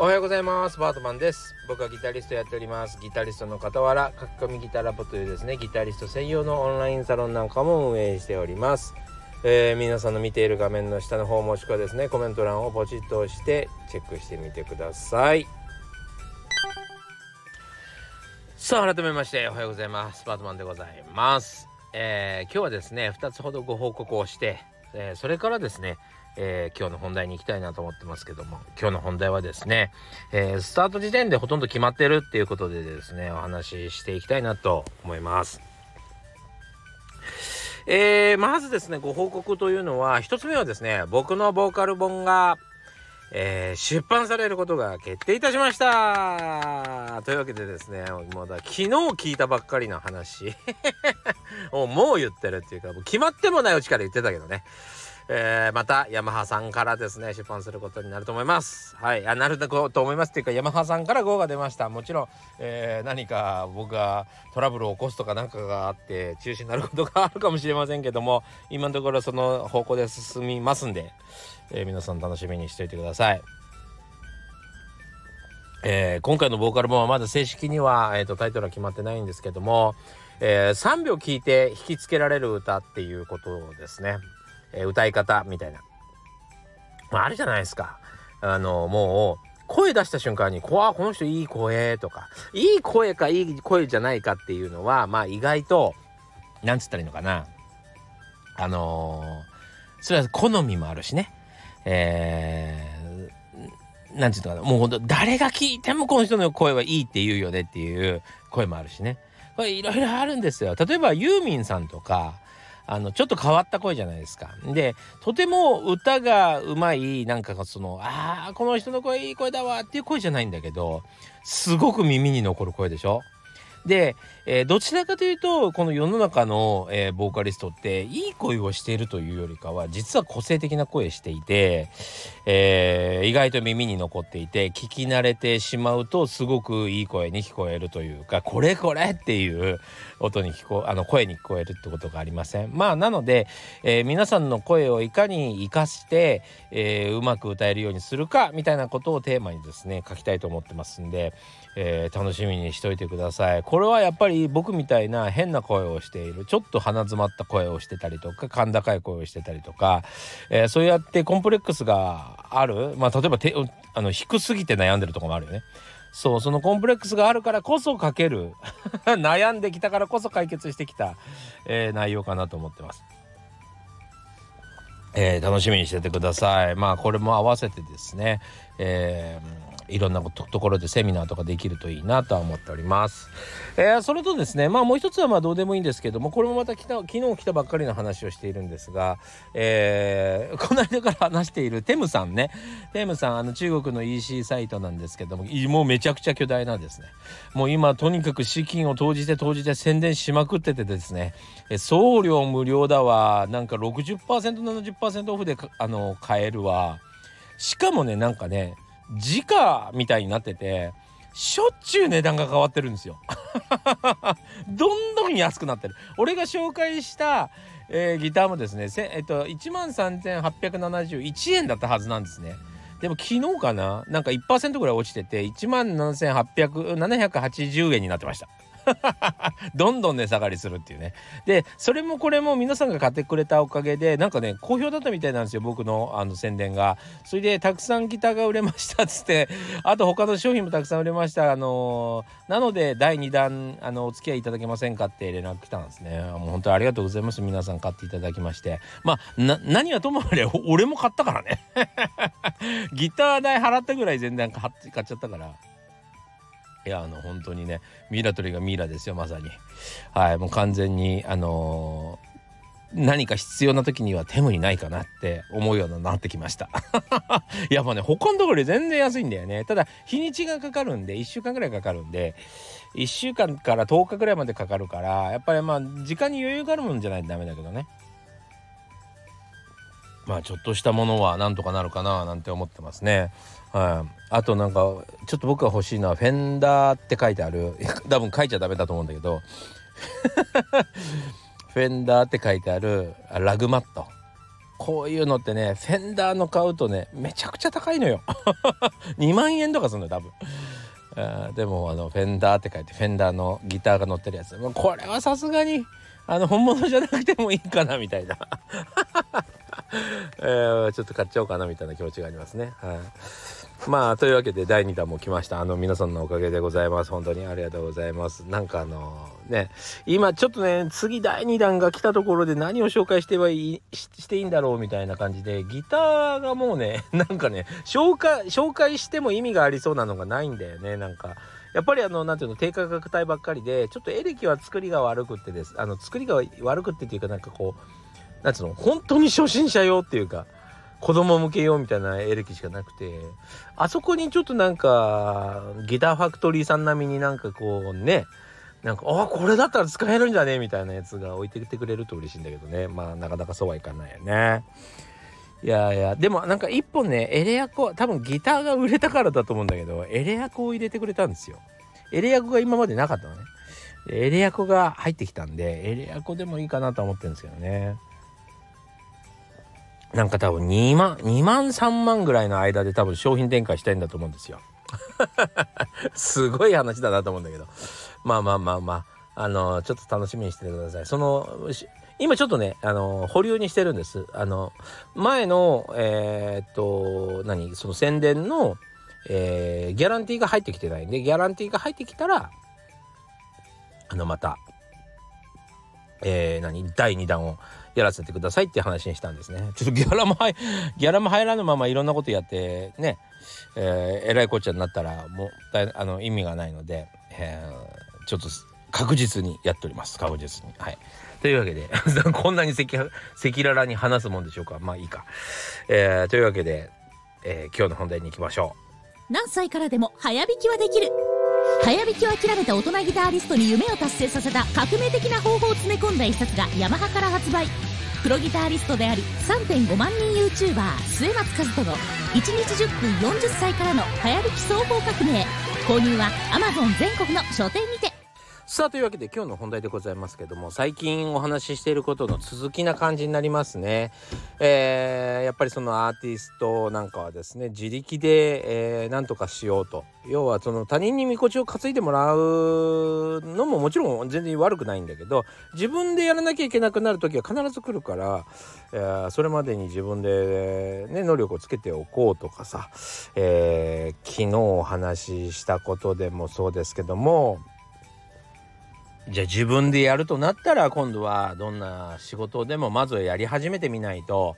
おはようございます。バートマンです。僕はギタリストやっております。ギタリストの傍ら書き込みギタラボというですねギタリスト専用のオンラインサロンなんかも運営しております。えー、皆さんの見ている画面の下の方もしくはですねコメント欄をポチッと押してチェックしてみてください。さあ改めましておはようございます。バートマンでございます。えー、今日はですね2つほどご報告をして、えー、それからですねえー、今日の本題に行きたいなと思ってますけども今日の本題はですね、えー、スタート時点でほとんど決まってるっていうことでですねお話ししていきたいなと思います。えー、まずですねご報告というのは1つ目はですね僕のボーカル本が、えー、出版されることが決定いたしましたというわけでですねもうだ昨日聞いたばっかりの話 をもう言ってるっていうかもう決まってもないうちから言ってたけどね。えー、またヤマハさんからですね出版することになると思います。はい。あなると思いますっていうかヤマハさんから GO が出ました。もちろん、えー、何か僕がトラブルを起こすとか何かがあって中止になることがあるかもしれませんけども今のところその方向で進みますんで、えー、皆さん楽しみにしておいてください。えー、今回のボーカル本はまだ正式には、えーと、タイトルは決まってないんですけども、えー、3秒聴いて引きつけられる歌っていうことですね。えー、歌い方みたいな、まあ、あるじゃないですか。あのもう声出した瞬間に「こわこの人いい声」とかいい声かいい声じゃないかっていうのはまあ意外となんつったらいいのかな。あのー、それは好みもあるしね。えー、なんていうのかなもうほんと誰が聞いてもこの人の声はいいって言うよねっていう声もあるしねこれいろいろあるんですよ例えばユーミンさんとかあのちょっと変わった声じゃないですか。でとても歌がうまいなんかそのああこの人の声いい声だわっていう声じゃないんだけどすごく耳に残る声でしょ？で、えー、どちらかというとこの世の中の、えー、ボーカリストっていい声をしているというよりかは実は個性的な声していて、えー、意外と耳に残っていて聞き慣れてしまうとすごくいい声に聞こえるというかこれこれっていう音に聞こあの声に聞こえるってことがありません。まあなので、え皆さんの声をいかに生かして、えうまく歌えるようにするかみたいなことをテーマにですね書きたいと思ってますんで、え楽しみにしといてください。これはやっぱり僕みたいな変な声をしているちょっと鼻詰まった声をしてたりとか甲高い声をしてたりとか、えー、そうやってコンプレックスがあるまあ例えばてあの低すぎて悩んでるとこもあるよね。そうそのコンプレックスがあるからこそ書ける 悩んできたからこそ解決してきた、えー、内容かなと思ってます。えー、楽しみにしててください。まあこれも合わせてですね、えーいろんなところでセミナーとかできるといいなとは思っております。えー、それとですねまあもう一つはまあどうでもいいんですけどもこれもまた来た昨日来たばっかりの話をしているんですが、えー、この間から話しているテムさんね。テムさんあの中国の EC サイトなんですけどももうめちゃくちゃ巨大なんですね。もう今とにかく資金を投じて投じて宣伝しまくっててですね。送料無料だわ。なんか 60%70% オフであの買えるわ。しかもねなんかね時価みたいになっててしょっちゅう値段が変わってるんですよ。どんどん安くなってる。俺が紹介した、えー、ギターもですねえっと1万3871円だったはずなんですね。でも昨日かななんか1%ぐらい落ちてて1万7880円になってました。どんどん値下がりするっていうね。でそれもこれも皆さんが買ってくれたおかげでなんかね好評だったみたいなんですよ僕のあの宣伝が。それでたくさんギターが売れましたっつって あと他の商品もたくさん売れました。あのー、なので第2弾あのお付き合いいただけませんかって連絡来たんですね。もう本当にありがとうございます。皆さん買っていただきまして。まあ何はともあれ俺も買ったからね。ギター代払ったぐらい全然買っちゃったから。いやあの本当にねミイラ取りがミイラですよまさに。はいもう完全にあのー、何か必要な時には手にないかなって思うようになってきました。やっぱね他のところより全然安いんだよね。ただ日にちがかかるんで1週間ぐらいかかるんで1週間から10日ぐらいまでかかるからやっぱりまあ時間に余裕があるもんじゃないとダメだけどね。まあちょっとしたものはなんとかなるかななんて思ってますね。はい、あとなんかちょっと僕が欲しいのはフェンダーって書いてある。多分書いちゃダメだと思うんだけど。フェンダーって書いてあるラグマット。こういうのってねフェンダーの買うとねめちゃくちゃ高いのよ。2万円とかするの多分。あでもあのフェンダーって書いてフェンダーのギターが乗ってるやつ。これはさすがにあの本物じゃなくてもいいかなみたいな。えー、ちょっと買っちゃおうかなみたいな気持ちがありますね。はい。まあというわけで第2弾も来ました。あの皆さんのおかげでございます。本当にありがとうございます。なんかあのね今ちょっとね次第2弾が来たところで何を紹介してはいいしていいんだろうみたいな感じでギターがもうね なんかね紹介紹介しても意味がありそうなのがないんだよね。なんかやっぱりあの何ていうの低価格帯ばっかりでちょっとエレキは作りが悪くってです。あの作りが悪くってっていうかなんかこうなんつうの本当に初心者用っていうか子供向け用みたいなエレキしかなくてあそこにちょっとなんかギターファクトリーさん並みになんかこうねなんかあこれだったら使えるんじゃね？みたいなやつが置いてきてくれると嬉しいんだけどねまあなかなかそうはいかないよね。いやいやでもなんか一本ねエレアコ多分ギターが売れたからだと思うんだけどエレアコを入れてくれたんですよ。エレアコが今までなかったのね。エレアコが入ってきたんでエレアコでもいいかなと思ってるんですけどね。なんか多分2万、2万3万ぐらいの間で多分商品展開したいんだと思うんですよ。すごい話だなと思うんだけど。まあまあまあまあ、あの、ちょっと楽しみにしててください。その、今ちょっとね、あの、保留にしてるんです。あの、前の、えー、っと、何、その宣伝の、えー、ギャランティーが入ってきてないんで、ギャランティーが入ってきたら、あの、また、えー、何、第2弾をやらせてくださいって話にしたんですね。ちょっとギャラも入ギャラも入らぬままいろんなことやってね、えー、えらいこっちゃになったらもうあの意味がないので、えー、ちょっと確実にやっております確実に。はいというわけで こんなに赤裸々に話すもんでしょうかまあいいか。えー、というわけで、えー、今日の本題に行きましょう。何歳からでも早弾きはできる早弾きを諦めた大人ギタリストに夢を達成させた革命的な方法を詰め込んだ一冊がヤマハから発売。プロギタリストであり3.5万人 YouTuber 末松和人の1日10分40歳からの早弾き総合革命。購入は Amazon 全国の書店にて。さあというわけで今日の本題でございますけども最近お話ししていることの続きな感じになりますね。えー、やっぱりそのアーティストなんかはですね自力で、えー、何とかしようと要はその他人にみこちを担いでもらうのももちろん全然悪くないんだけど自分でやらなきゃいけなくなる時は必ず来るから、えー、それまでに自分で、ね、能力をつけておこうとかさ、えー、昨日お話ししたことでもそうですけどもじゃあ自分でやるとなったら今度はどんな仕事でもまずはやり始めてみないと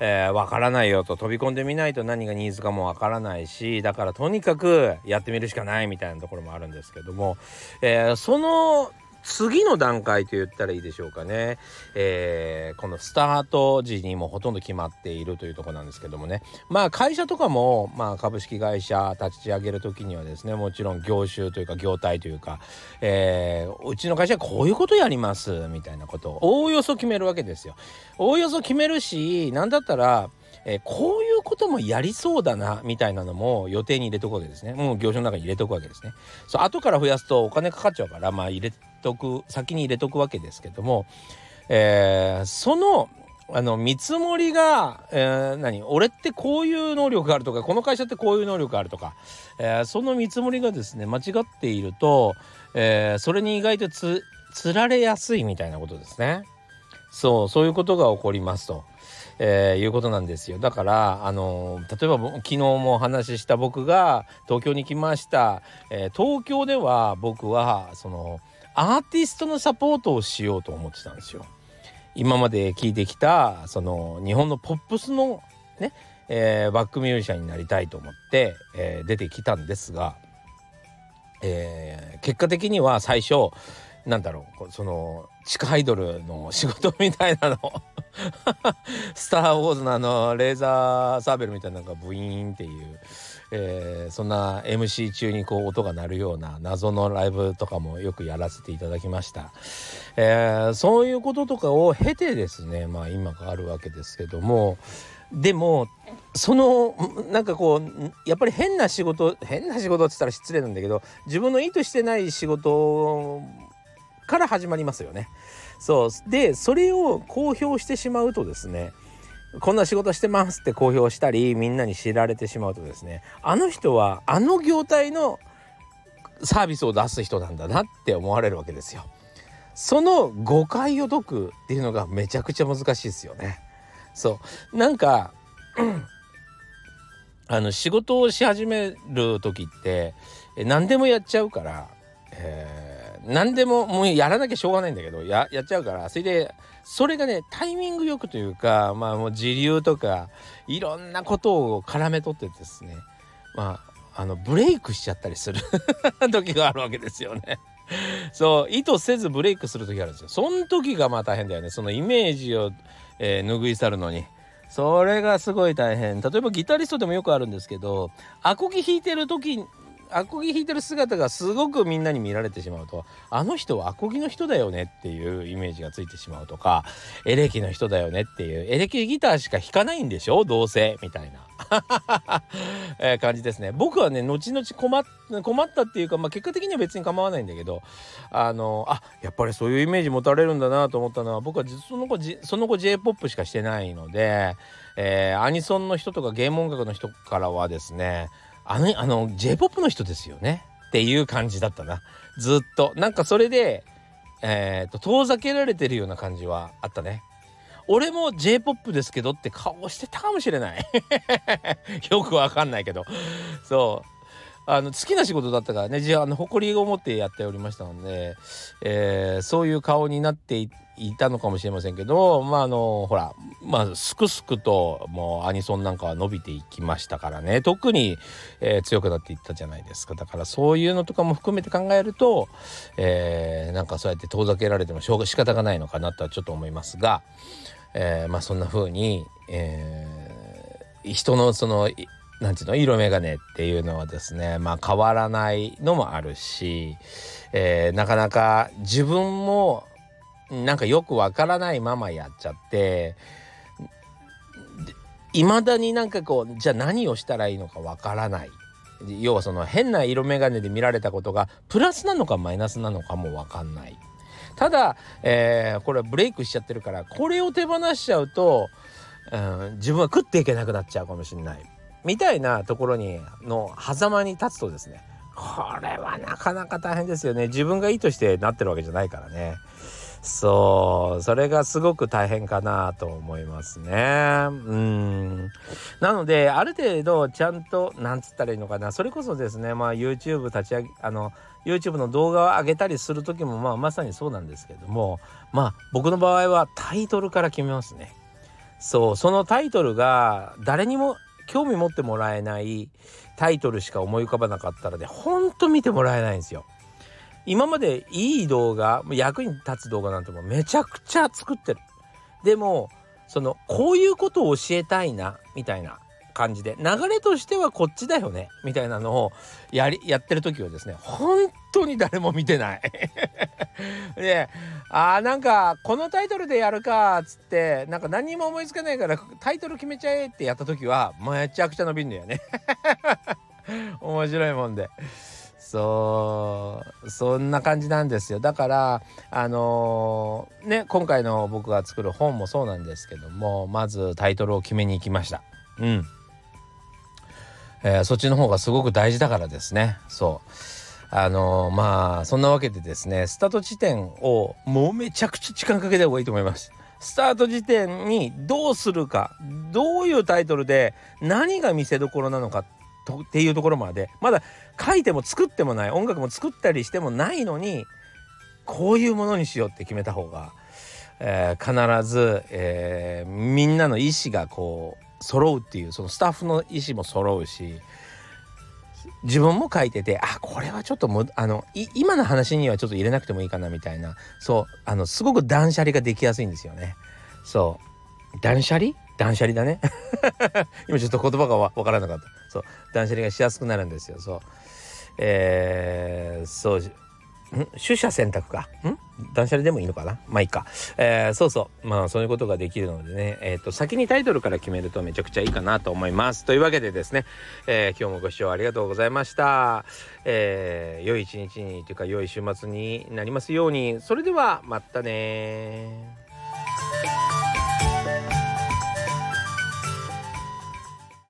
えー、分からないよと飛び込んでみないと何がニーズかも分からないしだからとにかくやってみるしかないみたいなところもあるんですけども、えー、その次の段階と言ったらいいでしょうかね、えー、このスタート時にもほとんど決まっているというとこなんですけどもね。まあ会社とかも、まあ、株式会社立ち上げる時にはですねもちろん業種というか業態というか、えー、うちの会社はこういうことやりますみたいなことをおおよそ決めるわけですよ。おおよそ決めるし何だったらえー、こういうこともやりそうだなみたいなのも予定に入れとくわけですね。もう業種の中に入れとくわけですね。そう後から増やすとお金かかっちゃうからまあ入れとく先に入れとくわけですけども、えー、そのあの見積もりが、えー、何俺ってこういう能力があるとかこの会社ってこういう能力があるとか、えー、その見積もりがですね間違っていると、えー、それに意外とつられやすいみたいなことですね。そうそういうことが起こりますと。えー、いうことなんですよだからあの例えば昨日もお話しした僕が東京に来ました、え、東京では僕はそのアーティストのサポートをしようと思ってたんですよ。今まで聞いてきたその日本のポップスのね、えー、バックミュージシャンになりたいと思って、えー、出てきたんですが、えー、結果的には最初なんだろうその地下アイドルの仕事みたいなの スター・ウォーズのあのレーザーサーベルみたいなのがブイーンっていう、えー、そんな MC 中にこう音が鳴るような謎のライブとかもよくやらせていただきました、えー、そういうこととかを経てですねまあ今があるわけですけどもでもそのなんかこうやっぱり変な仕事変な仕事って言ったら失礼なんだけど自分の意図してない仕事から始まりますよね。そうでそれを公表してしまうとですねこんな仕事してますって公表したりみんなに知られてしまうとですねあの人はあの業態のサービスを出す人なんだなって思われるわけですよ。その誤解を解くっていうのがめちゃくちゃ難しいですよね。そうなんか あの仕事をし始める時って何でもやっちゃうから、えー、何でももうやらなきゃしょうがないんだけどややっちゃうからそれでそれがねタイミングよくというかまあもう時流とかいろんなことを絡め取ってですねまああのブレイクしちゃったりする 時があるわけですよね。そう意図せずブレイクする時あるんですよ。その時がまあ大変だよね。そのイメージを、えー、拭い去るのに。それがすごい大変。例えばギタリストでもよくあるんですけど、アコギ弾いてる時アコギ弾いてる姿がすごくみんなに見られてしまうとあの人はアコギの人だよねっていうイメージがついてしまうとかエレキの人だよねっていうエレキギターしか弾かないんでしょ？どうせ？みたいな。え感じですね。僕はね後々困っ困ったっていうか、まあ、結果的には別に構わないんだけどあのあやっぱりそういうイメージ持たれるんだなと思ったのは僕はその後その後 j p o p しかしてないので、えー、アニソンの人とかゲーム音楽の人からはですねあのあの J−POP の人ですよね。っていう感じだったな。ずっと。なんかそれでえーと、遠ざけられてるような感じはあったね。俺も J-POP ですけどって顔してたかもしれない。よくわかんないけど。そう。あの好きな仕事だったからねじゃあの誇りを持ってやっておりましたので、えー、そういう顔になっていたのかもしれませんけどまああのほらまあすくすくともうアニソンなんかは伸びていきましたからね。特に、えー、強くなっていったじゃないですか。だからそういうのとかも含めて考えると、えー、なんかそうやって遠ざけられてもしょうが仕方がないのかなとはちょっと思いますが、えー、まあそんな風に、えー、人のそのなんていうの？色眼鏡っていうのはですねまあ変わらないのもあるし、えー、なかなか自分もなんかよくわからないままやっちゃっていまだになんかこうじゃあ何をしたらいいのかわからない。要はその変な色眼鏡で見られたことがプラスなのかマイナスなのかもわかんない。ただ、えー、これはブレイクしちゃってるからこれを手放しちゃうと、うん、自分は食っていけなくなっちゃうかもしれない。みたいなところにの狭間に立つとですねこれはなかなか大変ですよね。自分が意図してなってるわけじゃないからね。そう。それがすごく大変かなと思いますね。うん。なのである程度ちゃんとなんつったらいいのかな。それこそですねまあ YouTube 立ち上げあの YouTube の動画を上げたりする時もまあまさにそうなんですけどもまあ僕の場合はタイトルから決めますね。そう。そのタイトルが誰にも興味持ってもらえないタイトルしか思い浮かばなかったらねほんと見てもらえないんですよ。今までいい動画役に立つ動画なんてもめちゃくちゃ作ってる。でもそのこういうことを教えたいなみたいな感じで。流れとしてはこっちだよね。みたいなのをやりやってる時はですね本当に誰も見てない。であーなんかこのタイトルでやるかっつってなんか何にも思いつかないからタイトル決めちゃえってやった時はめちゃくちゃ伸びんだよね。面白いもんで。そうそんな感じなんですよ。だからあのー、ね今回の僕が作る本もそうなんですけどもまずタイトルを決めに行きました。うん。えー、そっちの方がすごく大事だからですね。そう。あのー、まあそんなわけでですねスタート地点をもうめちゃくちゃ時間かけた方がいいと思います。スタート時点にどうするかどういうタイトルで何が見せどころなのかとっていうところまでまだ書いても作ってもない音楽も作ったりしてもないのにこういうものにしようって決めた方が、えー、必ず、えー、みんなの意思がこう揃うっていうそのスタッフの意思も揃うし自分も書いててあこれはちょっともあの今の話にはちょっと入れなくてもいいかなみたいなそうあのすごく断捨離ができやすいんですよね。そう。断捨離？断捨離だね。今ちょっと言葉がわからなかった。そう。断捨離がしやすくなるんですよ。そう。えー、そうん？取捨選択か。ん？断捨離でもいいのかな？まあいいか。えー、そうそう。まあそういうことができるのでね、えっ、ー、と、先にタイトルから決めるとめちゃくちゃいいかなと思います。というわけでですね、えー、今日もご視聴ありがとうございました。えー、良い一日にというか良い週末になりますように。それでは、またね